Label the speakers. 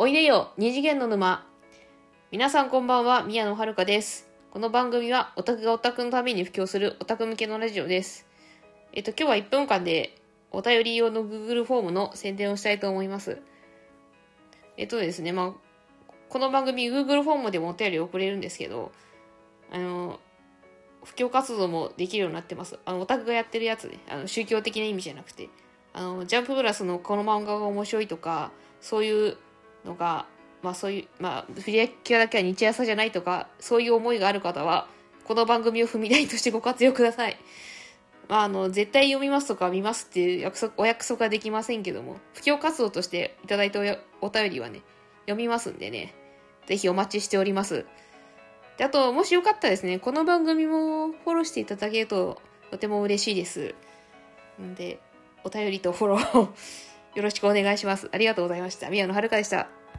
Speaker 1: おいでよ二次元の沼。皆さんこんばんは宮野遥です。この番組はオタクがオタクのために布教するオタク向けのラジオです。えっと今日は1分間でお便り用の Google フォームの宣伝をしたいと思います。えっとですねまあこの番組 Google フォームでもお便り送れるんですけどあの布教活動もできるようになってます。あのオタクがやってるやつね。あの宗教的な意味じゃなくて。あのジャンププラスのこの漫画が面白いとかそういうのがまあそういうまあフィギュアだけは日朝じゃないとかそういう思いがある方はこの番組を踏み台としてご活用ください。まあ、あの絶対読みますとか見ますっていう約束お約束はできませんけども布教活動としていただいたおお便りはね読みますんでねぜひお待ちしております。であともしよかったらですねこの番組もフォローしていただけるととても嬉しいです。んでお便りとフォローよろしくお願いします。ありがとうございました。宮野遥でした。